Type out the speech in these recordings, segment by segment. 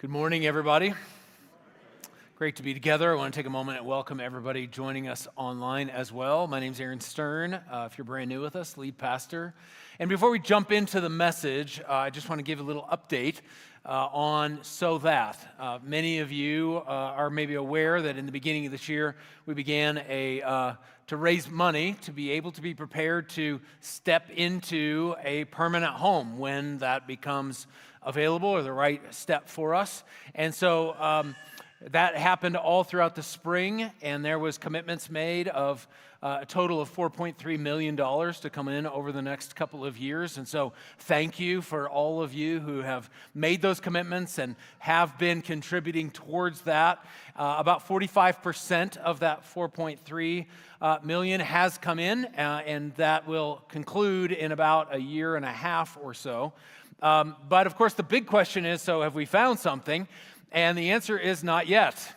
Good morning, everybody. Great to be together. I want to take a moment and welcome everybody joining us online as well. My name is Aaron Stern. Uh, if you're brand new with us, lead pastor. And before we jump into the message, uh, I just want to give a little update uh, on So That. Uh, many of you uh, are maybe aware that in the beginning of this year, we began a uh, to raise money to be able to be prepared to step into a permanent home when that becomes available or the right step for us. And so um, that happened all throughout the spring, and there was commitments made of uh, a total of $4.3 million to come in over the next couple of years. And so, thank you for all of you who have made those commitments and have been contributing towards that. Uh, about 45% of that 4.3 uh, million has come in, uh, and that will conclude in about a year and a half or so. Um, but of course, the big question is so have we found something? And the answer is not yet.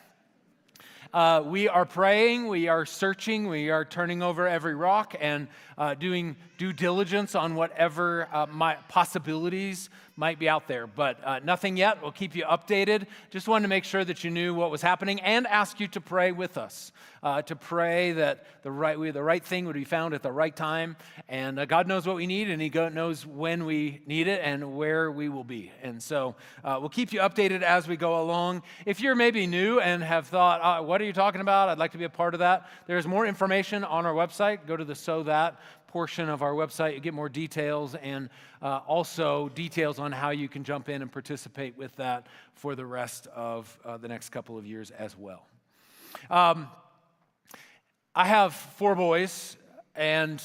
Uh, we are praying, we are searching, we are turning over every rock and uh, doing due diligence on whatever uh, possibilities might be out there. But uh, nothing yet. We'll keep you updated. Just wanted to make sure that you knew what was happening and ask you to pray with us, uh, to pray that the right, we, the right thing would be found at the right time. And uh, God knows what we need, and He knows when we need it and where we will be. And so we'll keep you updated as we go along. If you're maybe new and have thought, what are you talking about? I'd like to be a part of that. There's more information on our website. Go to the So That portion of our website. You get more details and uh, also details on how you can jump in and participate with that for the rest of uh, the next couple of years as well. Um, I have four boys, and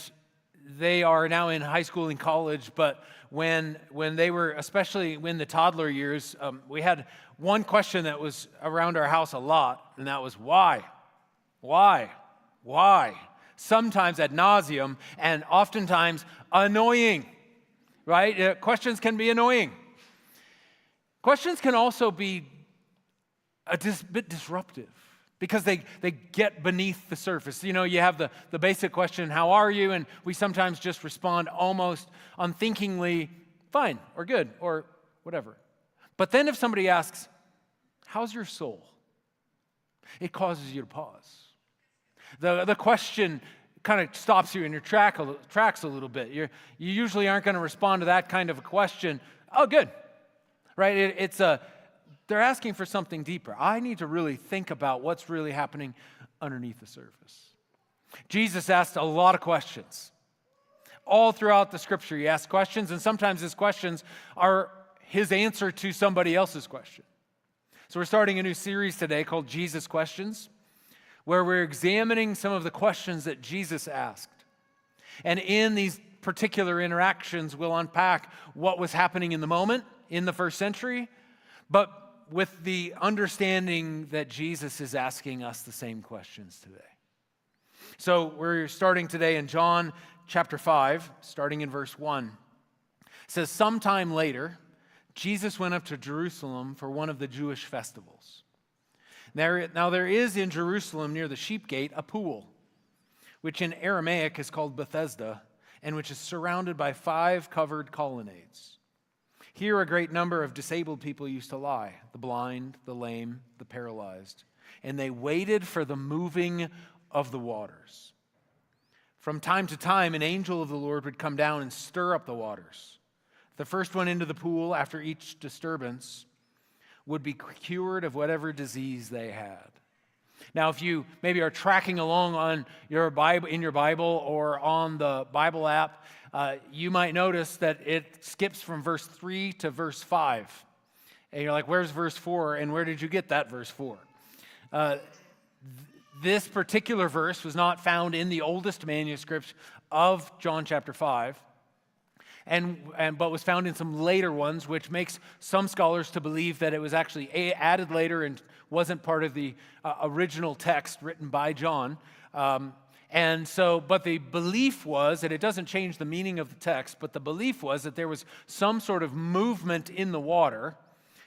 they are now in high school and college, but when, when they were, especially in the toddler years, um, we had one question that was around our house a lot, and that was why? Why? Why? sometimes ad nauseum, and oftentimes annoying, right? Uh, questions can be annoying. Questions can also be a dis- bit disruptive because they, they get beneath the surface. You know, you have the, the basic question, How are you? And we sometimes just respond almost unthinkingly, Fine, or good, or whatever. But then if somebody asks, How's your soul? It causes you to pause. The, the question kind of stops you in your track, tracks a little bit. You're, you usually aren't going to respond to that kind of a question. Oh, good. Right? It, it's a, they're asking for something deeper. I need to really think about what's really happening underneath the surface. Jesus asked a lot of questions. All throughout the scripture, he asked questions, and sometimes his questions are his answer to somebody else's question. So, we're starting a new series today called Jesus Questions where we're examining some of the questions that Jesus asked. And in these particular interactions, we'll unpack what was happening in the moment in the first century, but with the understanding that Jesus is asking us the same questions today. So we're starting today in John chapter 5, starting in verse 1. It says, Sometime later, Jesus went up to Jerusalem for one of the Jewish festivals. There, now, there is in Jerusalem near the sheep gate a pool, which in Aramaic is called Bethesda, and which is surrounded by five covered colonnades. Here, a great number of disabled people used to lie the blind, the lame, the paralyzed, and they waited for the moving of the waters. From time to time, an angel of the Lord would come down and stir up the waters. The first one into the pool after each disturbance would be cured of whatever disease they had. Now, if you maybe are tracking along on your Bible, in your Bible or on the Bible app, uh, you might notice that it skips from verse 3 to verse 5. And you're like, where's verse 4? And where did you get that verse 4? Uh, th- this particular verse was not found in the oldest manuscripts of John chapter 5 and, and, but was found in some later ones, which makes some scholars to believe that it was actually added later and wasn't part of the uh, original text written by John. Um, and so, but the belief was, and it doesn't change the meaning of the text, but the belief was that there was some sort of movement in the water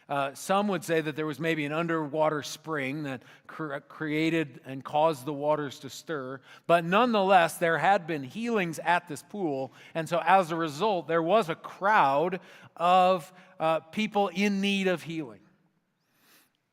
uh, some would say that there was maybe an underwater spring that cre- created and caused the waters to stir. But nonetheless, there had been healings at this pool. And so as a result, there was a crowd of uh, people in need of healing.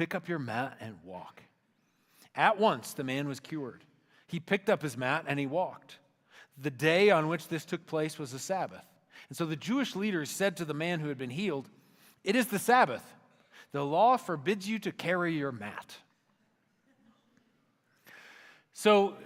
pick up your mat, and walk. At once the man was cured. He picked up his mat and he walked. The day on which this took place was the Sabbath. And so the Jewish leaders said to the man who had been healed, It is the Sabbath. The law forbids you to carry your mat. So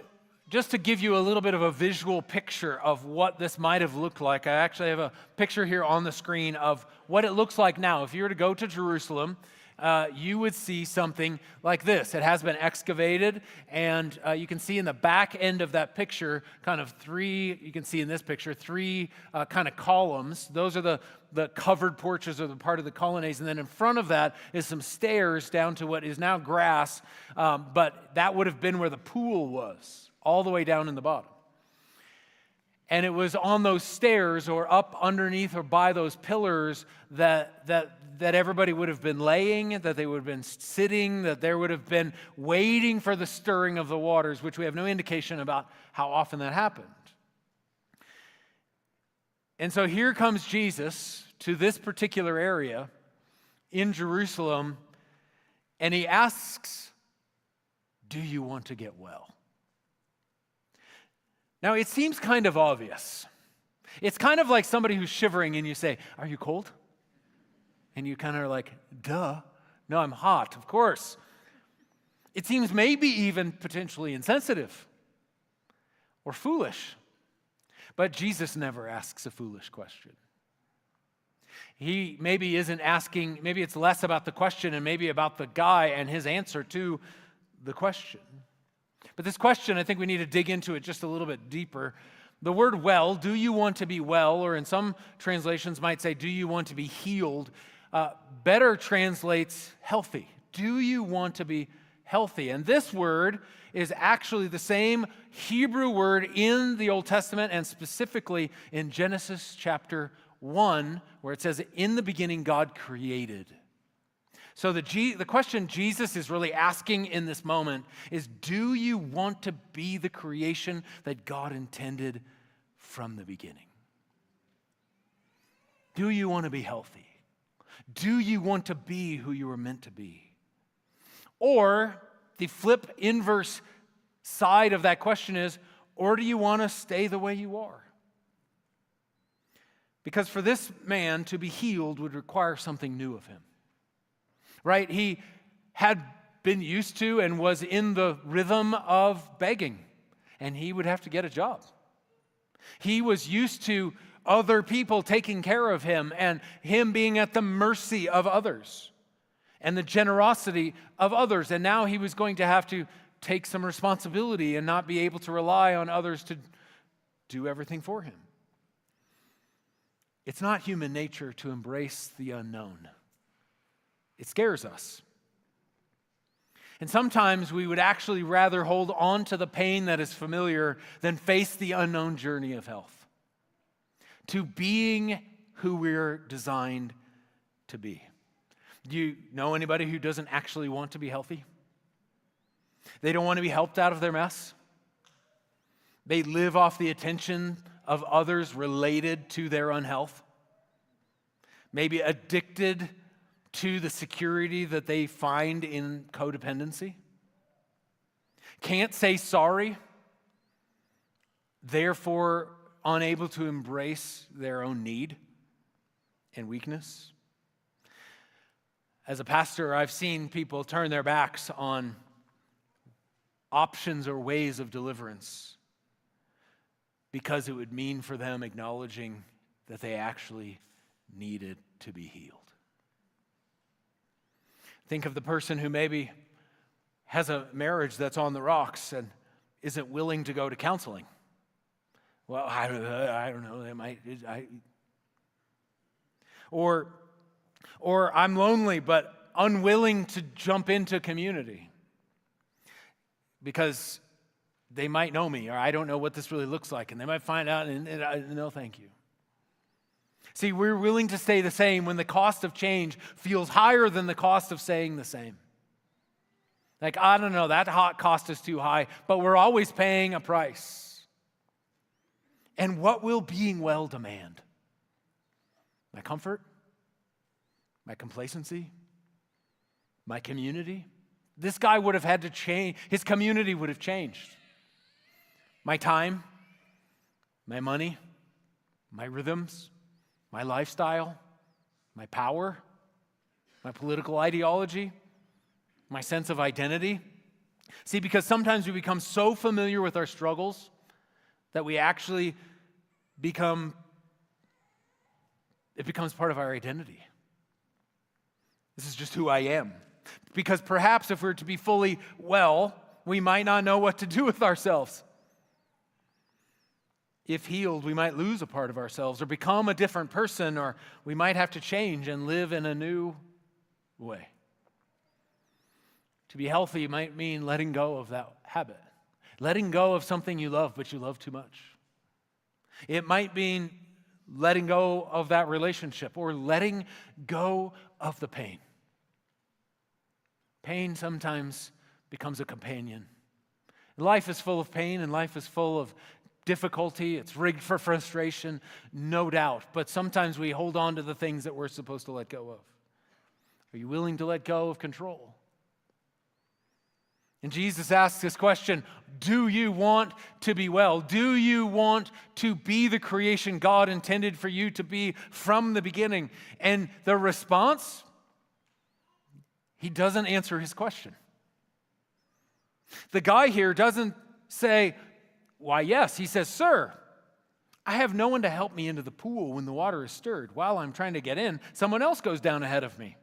just to give you a little bit of a visual picture of what this might have looked like, I actually have a picture here on the screen of what it looks like now. If you were to go to Jerusalem, uh, you would see something like this. It has been excavated, and uh, you can see in the back end of that picture, kind of three, you can see in this picture, three uh, kind of columns. Those are the, the covered porches or the part of the colonnades. And then in front of that is some stairs down to what is now grass, um, but that would have been where the pool was all the way down in the bottom. And it was on those stairs or up underneath or by those pillars that, that, that everybody would have been laying, that they would have been sitting, that there would have been waiting for the stirring of the waters, which we have no indication about how often that happened. And so here comes Jesus to this particular area in Jerusalem, and he asks, Do you want to get well? Now, it seems kind of obvious. It's kind of like somebody who's shivering and you say, Are you cold? And you kind of are like, Duh. No, I'm hot, of course. It seems maybe even potentially insensitive or foolish. But Jesus never asks a foolish question. He maybe isn't asking, maybe it's less about the question and maybe about the guy and his answer to the question. But this question, I think we need to dig into it just a little bit deeper. The word well, do you want to be well? Or in some translations might say, do you want to be healed? Uh, better translates healthy. Do you want to be healthy? And this word is actually the same Hebrew word in the Old Testament and specifically in Genesis chapter 1, where it says, In the beginning, God created. So, the, G, the question Jesus is really asking in this moment is Do you want to be the creation that God intended from the beginning? Do you want to be healthy? Do you want to be who you were meant to be? Or the flip inverse side of that question is Or do you want to stay the way you are? Because for this man to be healed would require something new of him right? He had been used to and was in the rhythm of begging, and he would have to get a job. He was used to other people taking care of him and him being at the mercy of others and the generosity of others. And now he was going to have to take some responsibility and not be able to rely on others to do everything for him. It's not human nature to embrace the unknown. It scares us. And sometimes we would actually rather hold on to the pain that is familiar than face the unknown journey of health. To being who we're designed to be. Do you know anybody who doesn't actually want to be healthy? They don't want to be helped out of their mess. They live off the attention of others related to their unhealth. Maybe addicted to the security that they find in codependency, can't say sorry, therefore unable to embrace their own need and weakness. As a pastor, I've seen people turn their backs on options or ways of deliverance because it would mean for them acknowledging that they actually needed to be healed. Think of the person who maybe has a marriage that's on the rocks and isn't willing to go to counseling. Well, I, I don't know. They might. I, or, or I'm lonely, but unwilling to jump into community because they might know me or I don't know what this really looks like and they might find out and, and I, no thank you. See, we're willing to stay the same when the cost of change feels higher than the cost of staying the same. Like, I don't know, that hot cost is too high, but we're always paying a price. And what will being well demand? My comfort? My complacency? My community? This guy would have had to change, his community would have changed. My time, my money, my rhythms, my lifestyle, my power, my political ideology, my sense of identity. See, because sometimes we become so familiar with our struggles that we actually become, it becomes part of our identity. This is just who I am. Because perhaps if we're to be fully well, we might not know what to do with ourselves. If healed, we might lose a part of ourselves or become a different person, or we might have to change and live in a new way. To be healthy might mean letting go of that habit, letting go of something you love, but you love too much. It might mean letting go of that relationship or letting go of the pain. Pain sometimes becomes a companion. Life is full of pain and life is full of difficulty. It's rigged for frustration, no doubt. But sometimes we hold on to the things that we're supposed to let go of. Are you willing to let go of control? And Jesus asks this question Do you want to be well? Do you want to be the creation God intended for you to be from the beginning? And the response, he doesn't answer his question. The guy here doesn't say, Why, yes. He says, Sir, I have no one to help me into the pool when the water is stirred. While I'm trying to get in, someone else goes down ahead of me.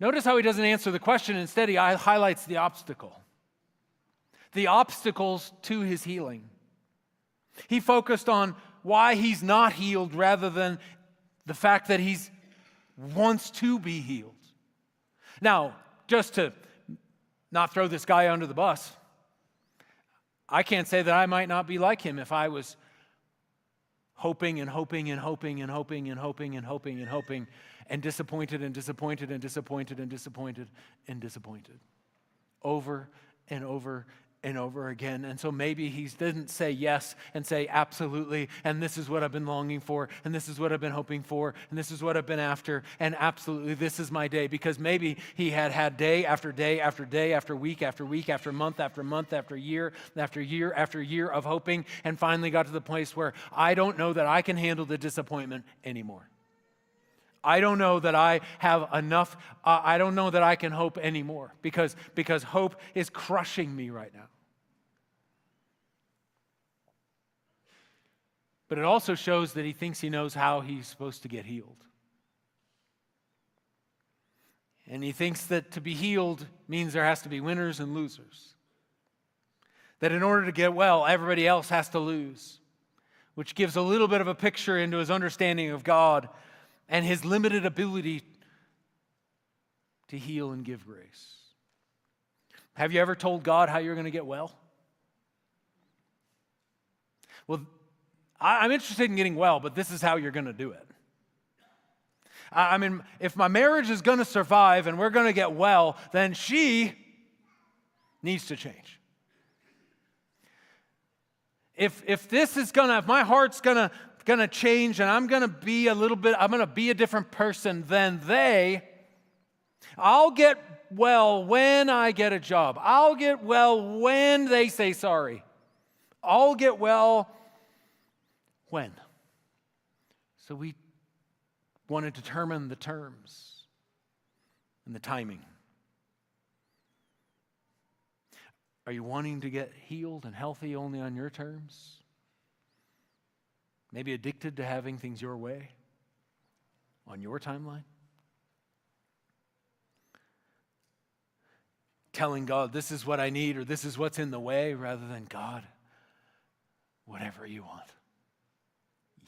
Notice how he doesn't answer the question. Instead, he highlights the obstacle the obstacles to his healing. He focused on why he's not healed rather than the fact that he wants to be healed. Now, just to not throw this guy under the bus, I can't say that I might not be like him if I was hoping and hoping and hoping and hoping and hoping and hoping and hoping and disappointed and disappointed and disappointed and disappointed and disappointed over and over and over again. And so maybe he didn't say yes and say absolutely, and this is what I've been longing for, and this is what I've been hoping for, and this is what I've been after, and absolutely this is my day. Because maybe he had had day after day after day after week after week after month after month after year after year after year of hoping, and finally got to the place where I don't know that I can handle the disappointment anymore. I don't know that I have enough. Uh, I don't know that I can hope anymore because, because hope is crushing me right now. But it also shows that he thinks he knows how he's supposed to get healed. And he thinks that to be healed means there has to be winners and losers. That in order to get well, everybody else has to lose, which gives a little bit of a picture into his understanding of God and his limited ability to heal and give grace. Have you ever told God how you're going to get well? Well, I'm interested in getting well, but this is how you're going to do it. I mean, if my marriage is going to survive and we're going to get well, then she needs to change. If, if this is going to, if my heart's going to going to change and I'm going to be a little bit, I'm going to be a different person than they, I'll get well when I get a job. I'll get well when they say sorry. I'll get well when. So we want to determine the terms and the timing. Are you wanting to get healed and healthy only on your terms? Maybe addicted to having things your way on your timeline? Telling God, this is what I need or this is what's in the way, rather than God, whatever you want.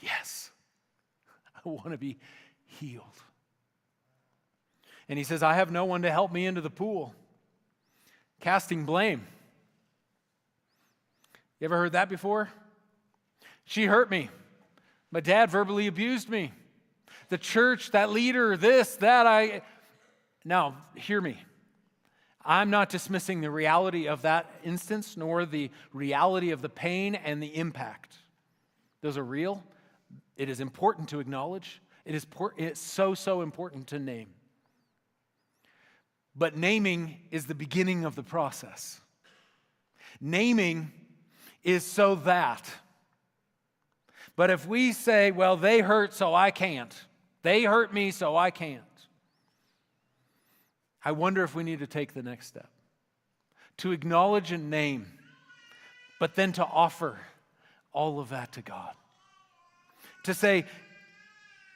Yes, I want to be healed. And he says, I have no one to help me into the pool. Casting blame. You ever heard that before? She hurt me. My dad verbally abused me. The church, that leader, this, that, I. Now, hear me. I'm not dismissing the reality of that instance, nor the reality of the pain and the impact. Those are real. It is important to acknowledge. It is it's so, so important to name. But naming is the beginning of the process. Naming is so that. But if we say, well, they hurt, so I can't, they hurt me, so I can't, I wonder if we need to take the next step. To acknowledge and name, but then to offer all of that to God. To say,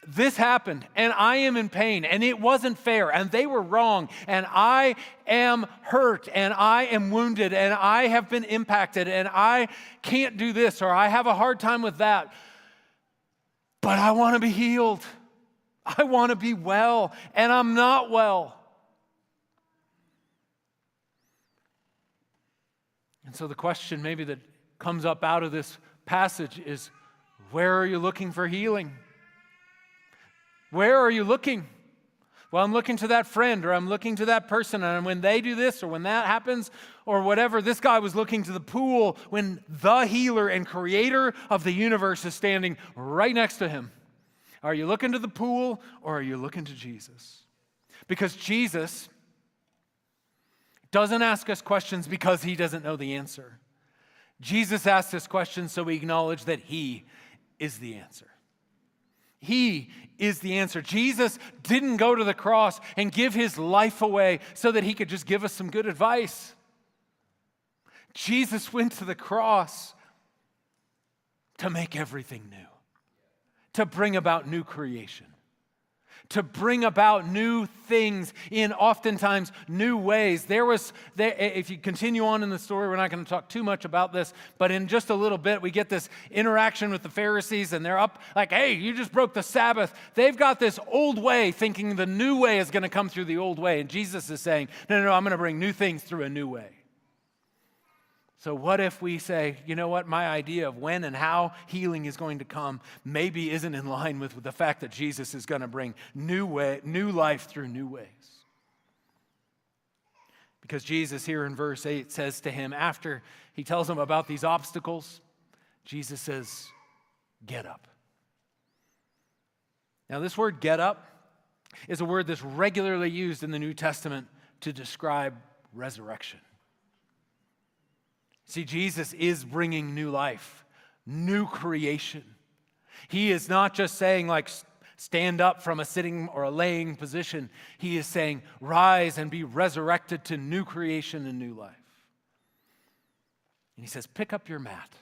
this happened and I am in pain and it wasn't fair and they were wrong and I am hurt and I am wounded and I have been impacted and I can't do this or I have a hard time with that. But I want to be healed. I want to be well and I'm not well. And so the question maybe that comes up out of this passage is where are you looking for healing? Where are you looking? Well, I'm looking to that friend or I'm looking to that person, and when they do this or when that happens or whatever, this guy was looking to the pool when the healer and creator of the universe is standing right next to him. Are you looking to the pool or are you looking to Jesus? Because Jesus doesn't ask us questions because he doesn't know the answer. Jesus asks us questions so we acknowledge that he is the answer. He is the answer. Jesus didn't go to the cross and give his life away so that he could just give us some good advice. Jesus went to the cross to make everything new, to bring about new creation to bring about new things in oftentimes new ways. There was, there, if you continue on in the story, we're not going to talk too much about this, but in just a little bit, we get this interaction with the Pharisees, and they're up like, hey, you just broke the Sabbath. They've got this old way, thinking the new way is going to come through the old way. And Jesus is saying, no, no, no, I'm going to bring new things through a new way. So, what if we say, you know what, my idea of when and how healing is going to come maybe isn't in line with, the fact that Jesus is going to bring new, way, new life through new ways? Because Jesus, here in verse 8, says to him, after he tells him about these obstacles, Jesus says, Get up. Now, this word get up is a word that's regularly used in the New Testament to describe resurrection. See, Jesus is bringing new life, new creation. He is not just saying, like, stand up from a sitting or a laying position. He is saying, rise and be resurrected to new creation and new life. And he says, pick up your mat.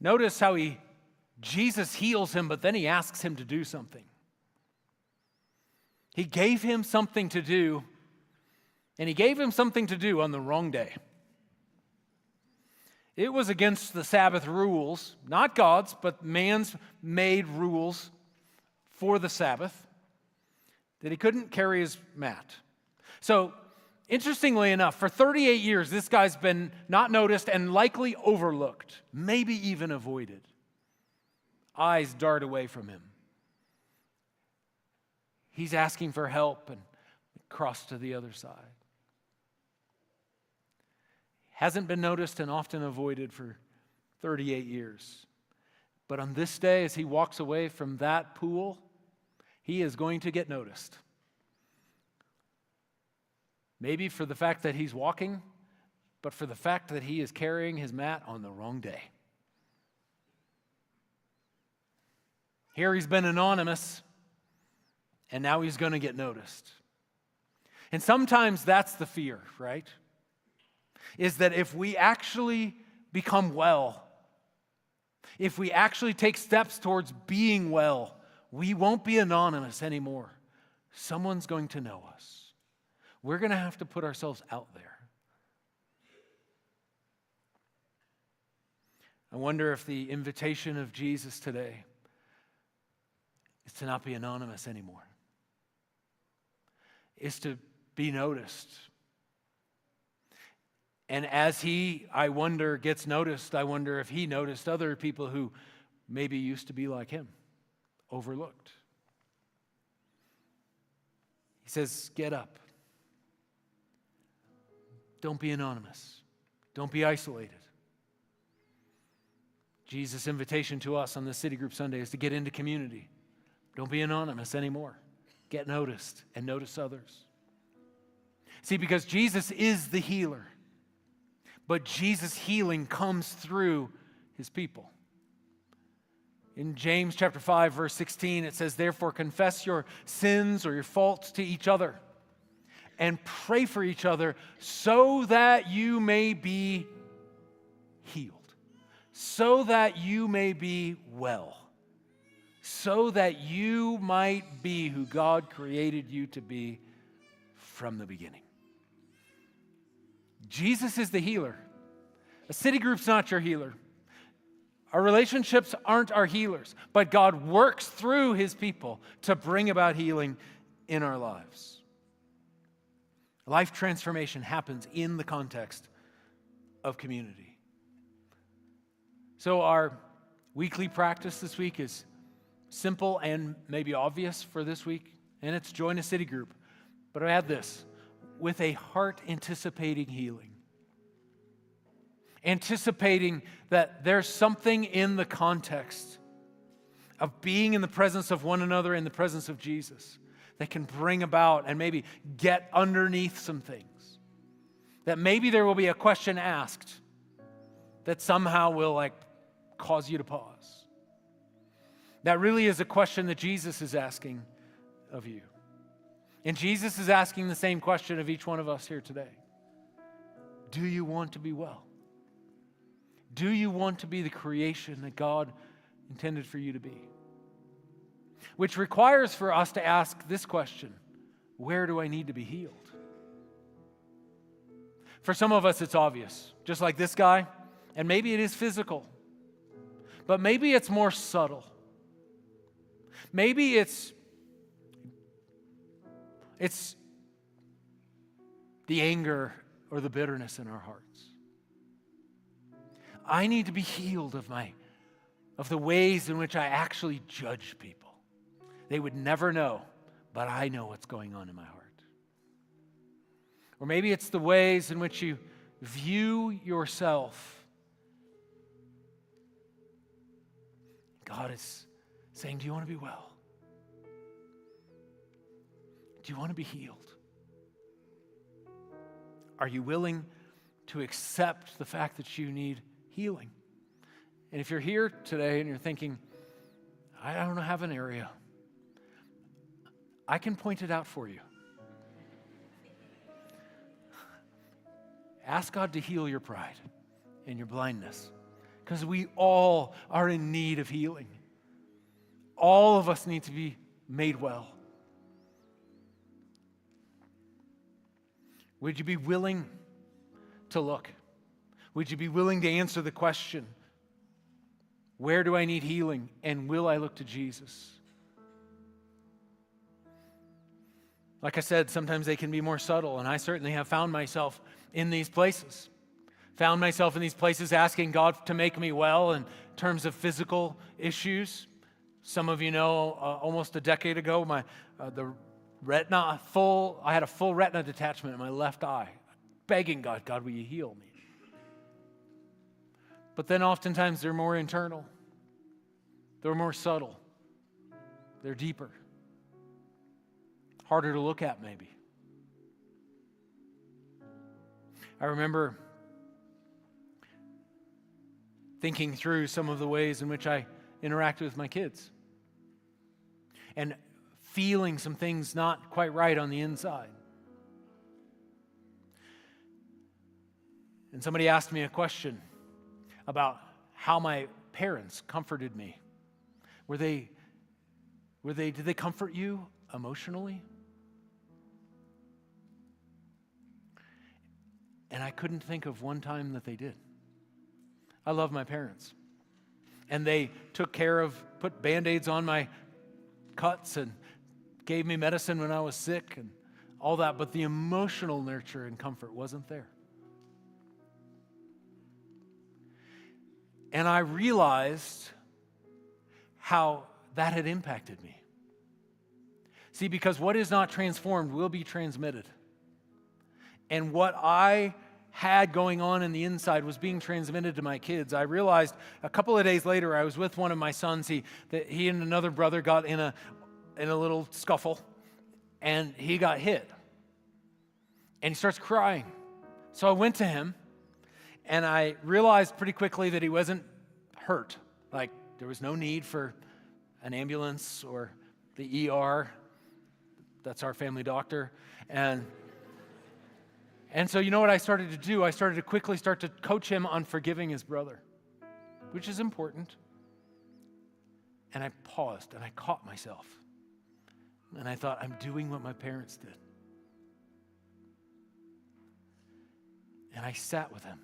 Notice how he, Jesus heals him, but then he asks him to do something. He gave him something to do, and he gave him something to do on the wrong day. It was against the Sabbath rules, not God's, but man's made rules for the Sabbath, that he couldn't carry his mat. So, interestingly enough, for 38 years, this guy's been not noticed and likely overlooked, maybe even avoided. Eyes dart away from him. He's asking for help and cross to the other side hasn't been noticed and often avoided for 38 years. But on this day, as he walks away from that pool, he is going to get noticed. Maybe for the fact that he's walking, but for the fact that he is carrying his mat on the wrong day. Here he's been anonymous, and now he's going to get noticed. And sometimes that's the fear, right? Is that if we actually become well, if we actually take steps towards being well, we won't be anonymous anymore. Someone's going to know us. We're going to have to put ourselves out there. I wonder if the invitation of Jesus today is to not be anonymous anymore. is to be noticed. And as he, I wonder, gets noticed, I wonder if he noticed other people who maybe used to be like him, overlooked. He says, Get up. Don't be anonymous. Don't be isolated. Jesus' invitation to us on the City Group Sunday is to get into community. Don't be anonymous anymore. Get noticed and notice others. See, because Jesus is the healer, but Jesus' healing comes through his people. In James chapter 5 verse 16 it says therefore confess your sins or your faults to each other and pray for each other so that you may be healed so that you may be well so that you might be who God created you to be from the beginning Jesus is the healer. A city group's not your healer. Our relationships aren't our healers, but God works through his people to bring about healing in our lives. Life transformation happens in the context of community. So, our weekly practice this week is simple and maybe obvious for this week, and it's join a city group. But I add this with a heart anticipating healing. Anticipating that there's something in the context of being in the presence of one another in the presence of Jesus that can bring about and maybe get underneath some things. That maybe there will be a question asked that somehow will like cause you to pause. That really is a question that Jesus is asking of you. And Jesus is asking the same question of each one of us here today Do you want to be well? Do you want to be the creation that God intended for you to be? Which requires for us to ask this question Where do I need to be healed? For some of us, it's obvious, just like this guy, and maybe it is physical, but maybe it's more subtle. Maybe it's it's the anger or the bitterness in our hearts. I need to be healed of my of the ways in which I actually judge people. They would never know, but I know what's going on in my heart. Or maybe it's the ways in which you view yourself. God is saying, Do you want to be well? Do you want to be healed? Are you willing to accept the fact that you need healing? And if you're here today and you're thinking, I don't have an area, I can point it out for you. Ask God to heal your pride and your blindness because we all are in need of healing. All of us need to be made well. Would you be willing to look? Would you be willing to answer the question, Where do I need healing? And will I look to Jesus? Like I said, sometimes they can be more subtle, and I certainly have found myself in these places. Found myself in these places asking God to make me well in terms of physical issues. Some of you know, uh, almost a decade ago, my, uh, the retina full, I had a full retina detachment in my left eye, begging God, God, will you heal me? But then oftentimes they're more internal, they're more subtle, they're deeper, harder to look at, maybe. I remember thinking through some of the ways in which I interacted with my kids. And feeling some things not quite right on the inside. And somebody asked me a question about how my parents comforted me. Were they, were they, did they comfort you emotionally? And I couldn't think of one time that they did. I love my parents. And they took care of, put band aids on my cuts and gave me medicine when I was sick and all that, but the emotional nurture and comfort wasn't there. And I realized how that had impacted me. See, because what is not transformed will be transmitted. And what I had going on in the inside was being transmitted to my kids. I realized a couple of days later, I was with one of my sons. He, he and another brother got in a, in a little scuffle, and he got hit. And he starts crying. So I went to him, and I realized pretty quickly that he wasn't hurt. Like, there was no need for an ambulance or the ER. That's our family doctor. And and so, you know what I started to do? I started to quickly start to coach him on forgiving his brother, which is important. And I paused and I caught myself. And I thought, I'm doing what my parents did. And I sat with him.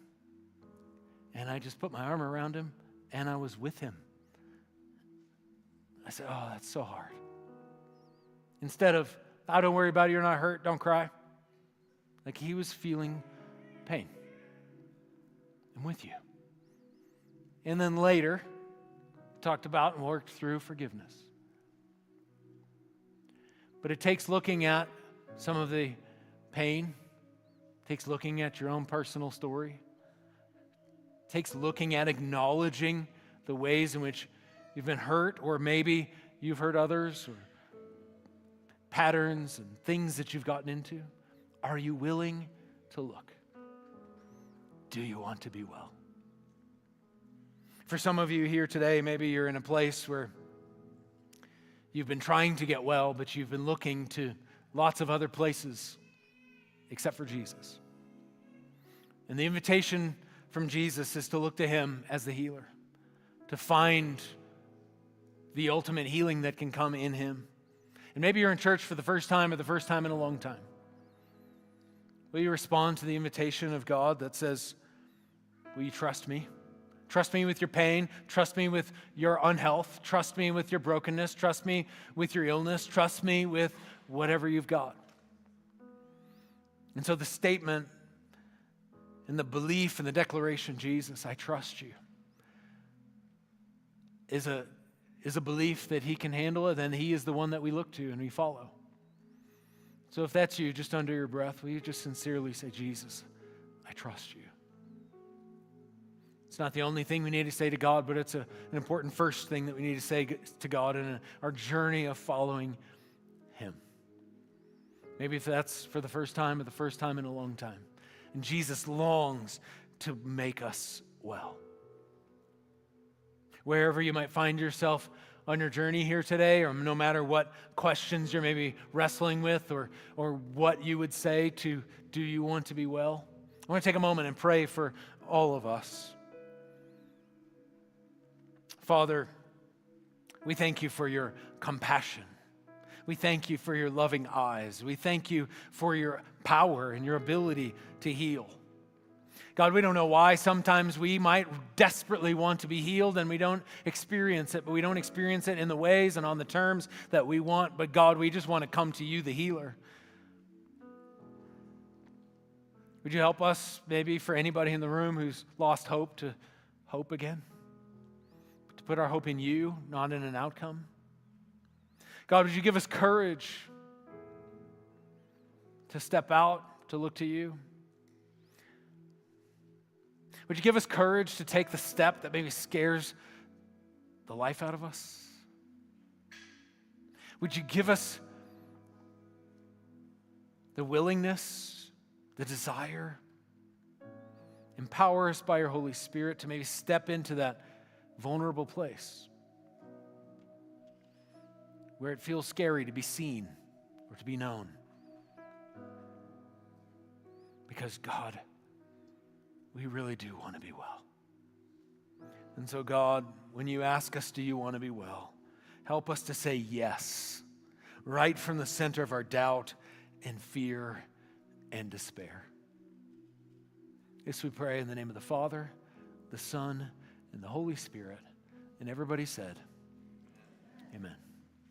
And I just put my arm around him and I was with him. I said, Oh, that's so hard. Instead of, oh, don't worry about it, you're not hurt, don't cry. Like he was feeling pain. I'm with you. And then later, talked about and worked through forgiveness. But it takes looking at some of the pain, it takes looking at your own personal story, it takes looking at acknowledging the ways in which you've been hurt, or maybe you've hurt others, or patterns and things that you've gotten into. Are you willing to look? Do you want to be well? For some of you here today, maybe you're in a place where you've been trying to get well, but you've been looking to lots of other places except for Jesus. And the invitation from Jesus is to look to him as the healer, to find the ultimate healing that can come in him. And maybe you're in church for the first time or the first time in a long time. Will you respond to the invitation of God that says, Will you trust me? Trust me with your pain. Trust me with your unhealth. Trust me with your brokenness. Trust me with your illness. Trust me with whatever you've got. And so the statement and the belief and the declaration, Jesus, I trust you, is a, is a belief that He can handle it, and He is the one that we look to and we follow. So if that's you, just under your breath, will you just sincerely say, Jesus, I trust you? It's not the only thing we need to say to God, but it's a, an important first thing that we need to say to God in our journey of following Him. Maybe if that's for the first time or the first time in a long time. And Jesus longs to make us well. Wherever you might find yourself on your journey here today, or no matter what questions you're maybe wrestling with, or, or what you would say to, Do you want to be well? I want to take a moment and pray for all of us. Father, we thank you for your compassion. We thank you for your loving eyes. We thank you for your power and your ability to heal. God, we don't know why. Sometimes we might desperately want to be healed and we don't experience it, but we don't experience it in the ways and on the terms that we want. But God, we just want to come to you, the healer. Would you help us, maybe for anybody in the room who's lost hope, to hope again? Put our hope in you, not in an outcome? God, would you give us courage to step out, to look to you? Would you give us courage to take the step that maybe scares the life out of us? Would you give us the willingness, the desire? Empower us by your Holy Spirit to maybe step into that vulnerable place where it feels scary to be seen or to be known. Because God, we really do want to be well. And so, God, when you ask us, do you want to be well? Help us to say yes, right from the center of our doubt and fear and despair. This we pray in the name of the Father, the Son, and the Holy Spirit. And everybody said, Amen.